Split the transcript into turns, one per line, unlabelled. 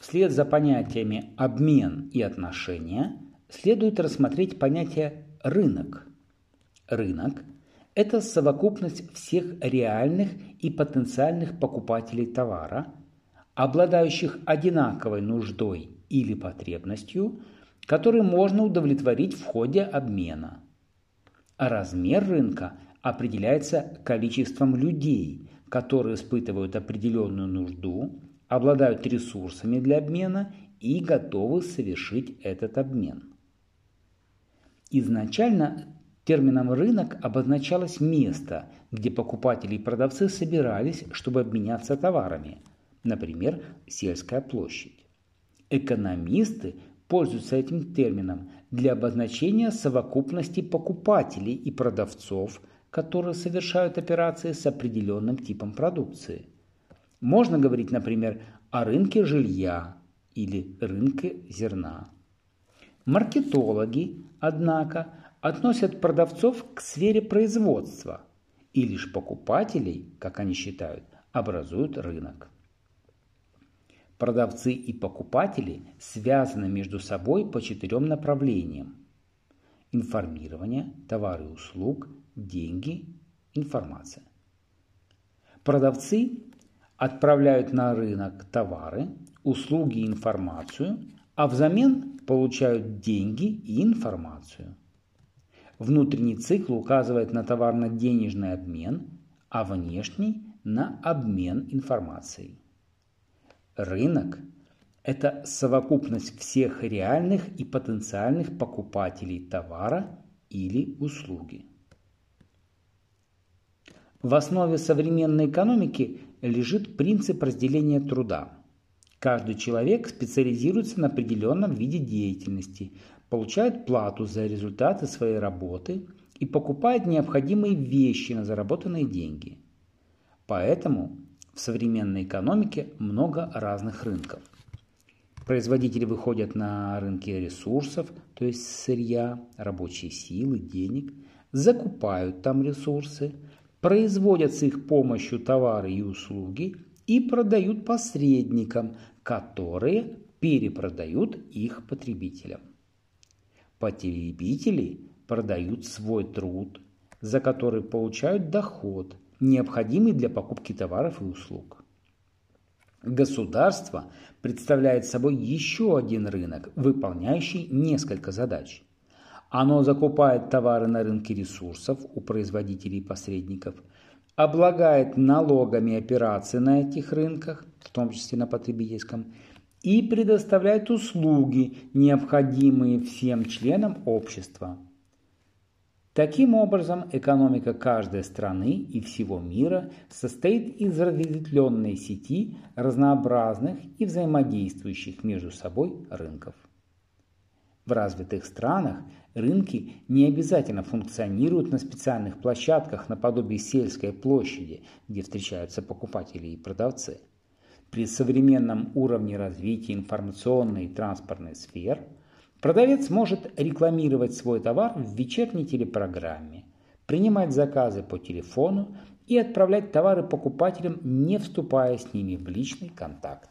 Вслед за понятиями «обмен» и «отношения» следует рассмотреть понятие «рынок». Рынок – это совокупность всех реальных и потенциальных покупателей товара, обладающих одинаковой нуждой или потребностью, которые можно удовлетворить в ходе обмена. Размер рынка определяется количеством людей, которые испытывают определенную нужду, обладают ресурсами для обмена и готовы совершить этот обмен. Изначально термином «рынок» обозначалось место, где покупатели и продавцы собирались, чтобы обменяться товарами, например, сельская площадь. Экономисты пользуются этим термином для обозначения совокупности покупателей и продавцов которые совершают операции с определенным типом продукции. Можно говорить, например, о рынке жилья или рынке зерна. Маркетологи, однако, относят продавцов к сфере производства, и лишь покупателей, как они считают, образуют рынок. Продавцы и покупатели связаны между собой по четырем направлениям. Информирование, товары и услуг, деньги, информация. Продавцы отправляют на рынок товары, услуги и информацию, а взамен получают деньги и информацию. Внутренний цикл указывает на товарно-денежный обмен, а внешний – на обмен информацией. Рынок – это совокупность всех реальных и потенциальных покупателей товара или услуги. В основе современной экономики лежит принцип разделения труда. Каждый человек специализируется на определенном виде деятельности, получает плату за результаты своей работы и покупает необходимые вещи на заработанные деньги. Поэтому в современной экономике много разных рынков. Производители выходят на рынки ресурсов, то есть сырья, рабочей силы, денег, закупают там ресурсы – производят с их помощью товары и услуги и продают посредникам, которые перепродают их потребителям. Потребители продают свой труд, за который получают доход, необходимый для покупки товаров и услуг. Государство представляет собой еще один рынок, выполняющий несколько задач – оно закупает товары на рынке ресурсов у производителей и посредников, облагает налогами операции на этих рынках, в том числе на потребительском, и предоставляет услуги, необходимые всем членам общества. Таким образом, экономика каждой страны и всего мира состоит из разветвленной сети разнообразных и взаимодействующих между собой рынков. В развитых странах рынки не обязательно функционируют на специальных площадках наподобие сельской площади, где встречаются покупатели и продавцы. При современном уровне развития информационной и транспортной сфер продавец может рекламировать свой товар в вечерней телепрограмме, принимать заказы по телефону и отправлять товары покупателям, не вступая с ними в личный контакт.